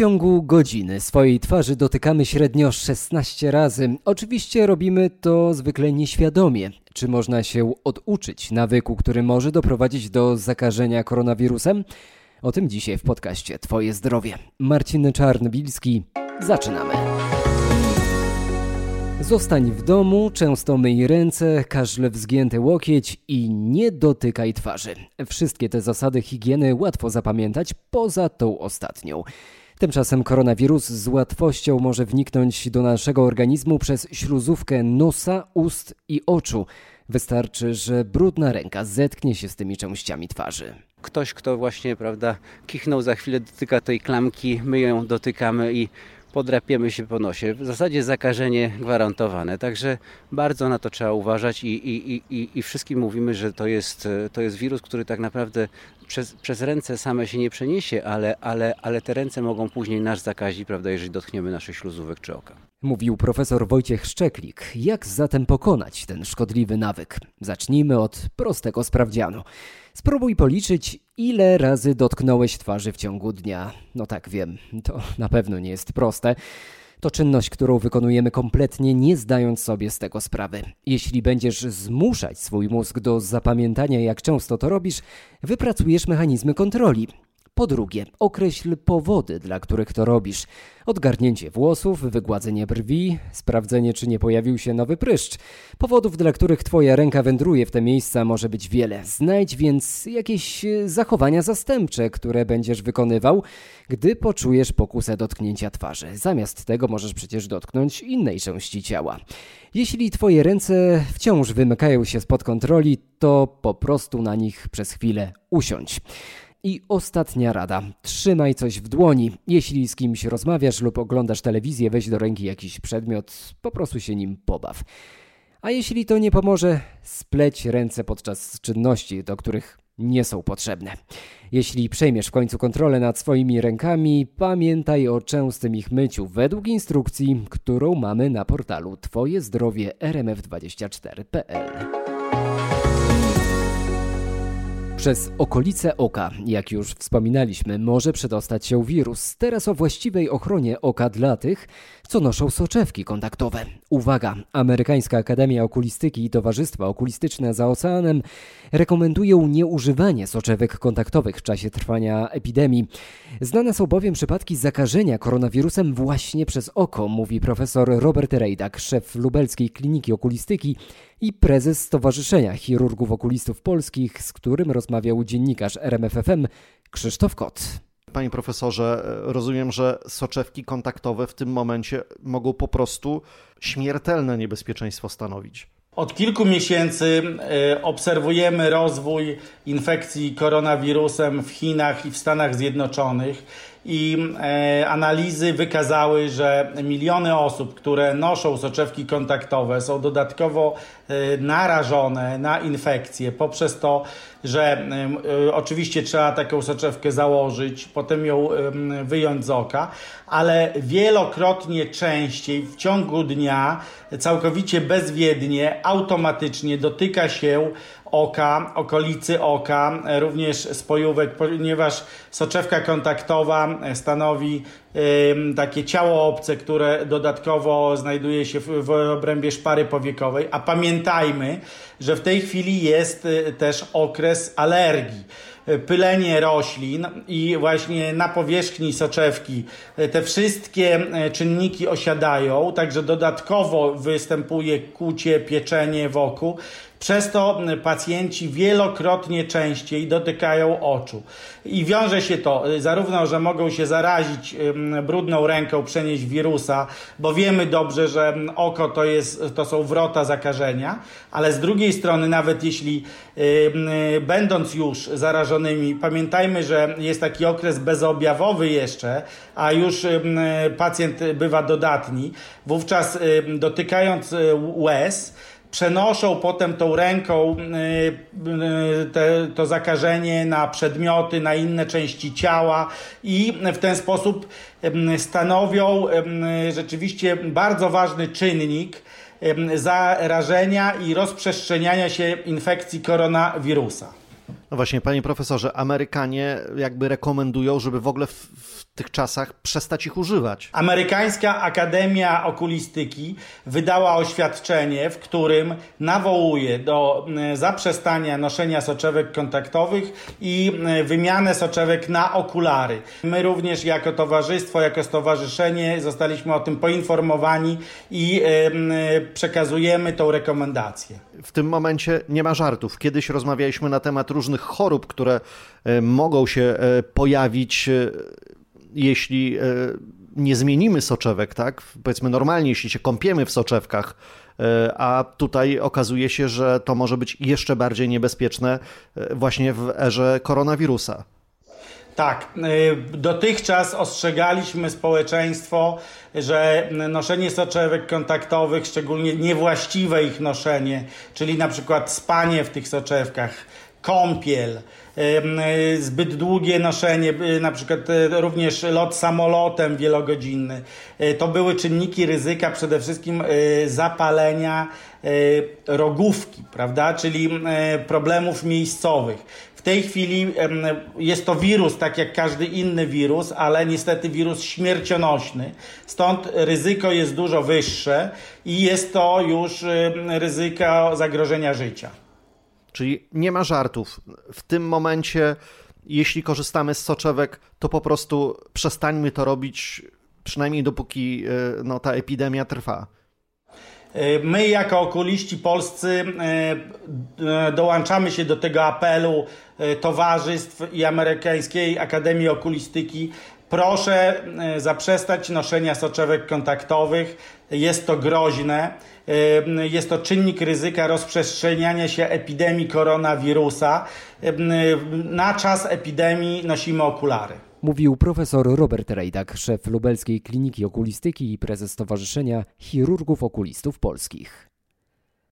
ciągu godziny swojej twarzy dotykamy średnio 16 razy. Oczywiście robimy to zwykle nieświadomie. Czy można się oduczyć nawyku, który może doprowadzić do zakażenia koronawirusem? O tym dzisiaj w podcaście Twoje zdrowie. Marcin Czarnbilski. Zaczynamy. Zostań w domu, często myj ręce, kaszle w zgięty łokieć i nie dotykaj twarzy. Wszystkie te zasady higieny łatwo zapamiętać, poza tą ostatnią. Tymczasem koronawirus z łatwością może wniknąć do naszego organizmu przez śluzówkę nosa, ust i oczu. Wystarczy, że brudna ręka zetknie się z tymi częściami twarzy. Ktoś, kto właśnie, prawda, kichnął, za chwilę dotyka tej klamki, my ją dotykamy i podrapiemy się po nosie. W zasadzie zakażenie gwarantowane, także bardzo na to trzeba uważać i, i, i, i wszystkim mówimy, że to jest, to jest wirus, który tak naprawdę przez, przez ręce same się nie przeniesie, ale, ale, ale te ręce mogą później nas zakazić, prawda, jeżeli dotkniemy naszych śluzówek czy oka. Mówił profesor Wojciech Szczeklik. Jak zatem pokonać ten szkodliwy nawyk? Zacznijmy od prostego sprawdzianu. Spróbuj policzyć, ile razy dotknąłeś twarzy w ciągu dnia. No tak, wiem, to na pewno nie jest proste. To czynność, którą wykonujemy kompletnie nie zdając sobie z tego sprawy. Jeśli będziesz zmuszać swój mózg do zapamiętania, jak często to robisz, wypracujesz mechanizmy kontroli. Po drugie, określ powody, dla których to robisz. Odgarnięcie włosów, wygładzenie brwi, sprawdzenie, czy nie pojawił się nowy pryszcz. Powodów, dla których Twoja ręka wędruje w te miejsca, może być wiele. Znajdź więc jakieś e, zachowania zastępcze, które będziesz wykonywał, gdy poczujesz pokusę dotknięcia twarzy. Zamiast tego możesz przecież dotknąć innej części ciała. Jeśli Twoje ręce wciąż wymykają się spod kontroli, to po prostu na nich przez chwilę usiądź. I ostatnia rada. Trzymaj coś w dłoni. Jeśli z kimś rozmawiasz lub oglądasz telewizję, weź do ręki jakiś przedmiot, po prostu się nim pobaw. A jeśli to nie pomoże, spleć ręce podczas czynności, do których nie są potrzebne. Jeśli przejmiesz w końcu kontrolę nad swoimi rękami, pamiętaj o częstym ich myciu według instrukcji, którą mamy na portalu twojezdrowie.rmf24.pl. Przez okolice oka, jak już wspominaliśmy, może przedostać się wirus. Teraz o właściwej ochronie oka dla tych, co noszą soczewki kontaktowe. Uwaga! Amerykańska Akademia Okulistyki i Towarzystwa Okulistyczne za Oceanem rekomendują nieużywanie soczewek kontaktowych w czasie trwania epidemii. Znane są bowiem przypadki zakażenia koronawirusem właśnie przez oko, mówi profesor Robert Rejdak, szef lubelskiej kliniki okulistyki i prezes Stowarzyszenia Chirurgów Okulistów Polskich, z którym rozmawiał dziennikarz RMFFM Krzysztof Kot. Panie profesorze, rozumiem, że soczewki kontaktowe w tym momencie mogą po prostu śmiertelne niebezpieczeństwo stanowić. Od kilku miesięcy e, obserwujemy rozwój infekcji koronawirusem w Chinach i w Stanach Zjednoczonych i e, analizy wykazały, że miliony osób, które noszą soczewki kontaktowe, są dodatkowo e, narażone na infekcje poprzez to, że e, oczywiście trzeba taką soczewkę założyć, potem ją wyjąć z oka, ale wielokrotnie częściej w ciągu dnia całkowicie bezwiednie, automatycznie dotyka się oka, okolicy oka, również spojówek, ponieważ soczewka kontaktowa stanowi takie ciało obce, które dodatkowo znajduje się w, obrębie szpary powiekowej, a pamiętajmy, że w tej chwili jest y, też okres alergii pylenie roślin i właśnie na powierzchni soczewki te wszystkie czynniki osiadają, także dodatkowo występuje kucie, pieczenie wokół. Przez to pacjenci wielokrotnie częściej dotykają oczu. I wiąże się to y, zarówno, że mogą się zarazić brudną ręką, przenieść wirusa, bo wiemy dobrze, że oko to, jest, to są wrota zakażenia, ale z drugiej strony, nawet jeśli będąc już zarażonymi, pamiętajmy, że jest taki okres bezobjawowy jeszcze, a już pacjent bywa dodatni, wówczas dotykając y, łez, przenoszą potem tą ręką y, y, te, to zakażenie na przedmioty, na inne części ciała i w ten sposób stanowią rzeczywiście bardzo ważny czynnik zarażenia i rozprzestrzeniania się infekcji koronawirusa. No właśnie, panie profesorze, Amerykanie jakby rekomendują, żeby w ogóle w, w, tych czasach przestać ich używać. Amerykańska Akademia Okulistyki wydała oświadczenie, w którym nawołuje do e, zaprzestania noszenia soczewek kontaktowych i e, wymianę soczewek na okulary. My również jako towarzystwo, jako stowarzyszenie zostaliśmy o tym poinformowani i e, przekazujemy tą rekomendację. W tym momencie nie ma żartów. Kiedyś rozmawialiśmy na temat różnych chorób, które mogą się pojawić jeśli e, nie zmienimy soczewek, tak? Powiedzmy normalnie, jeśli się kąpiemy w soczewkach, e, a tutaj okazuje się, że to może być jeszcze bardziej niebezpieczne e, właśnie w erze koronawirusa. Tak, dotychczas ostrzegaliśmy społeczeństwo, że noszenie soczewek kontaktowych, szczególnie niewłaściwe ich noszenie, czyli na przykład spanie w tych soczewkach, kąpiel, zbyt długie noszenie, na przykład e, również lot samolotem wielogodzinny. E, to były czynniki ryzyka przede wszystkim e, zapalenia rogówki, prawda, czyli problemów miejscowych. W tej chwili jest to wirus, tak jak każdy inny wirus, ale niestety wirus śmiercionośny. Stąd ryzyko jest dużo wyższe i jest to już ryzyko zagrożenia życia. Czyli nie ma żartów. W tym momencie, jeśli korzystamy z soczewek, to po prostu przestańmy to robić, przynajmniej dopóki e, no, ta epidemia trwa. E, my, jako okuliści polscy, e, dołączamy się do tego apelu towarzystw i Amerykańskiej Akademii Okulistyki. Proszę zaprzestać noszenia soczewek kontaktowych. Jest to groźne. Jest to czynnik ryzyka rozprzestrzeniania się epidemii koronawirusa. Na czas epidemii nosimy okulary. Mówił profesor Robert Rejdak, szef Lubelskiej Kliniki Okulistyki i prezes Stowarzyszenia Chirurgów Okulistów Polskich.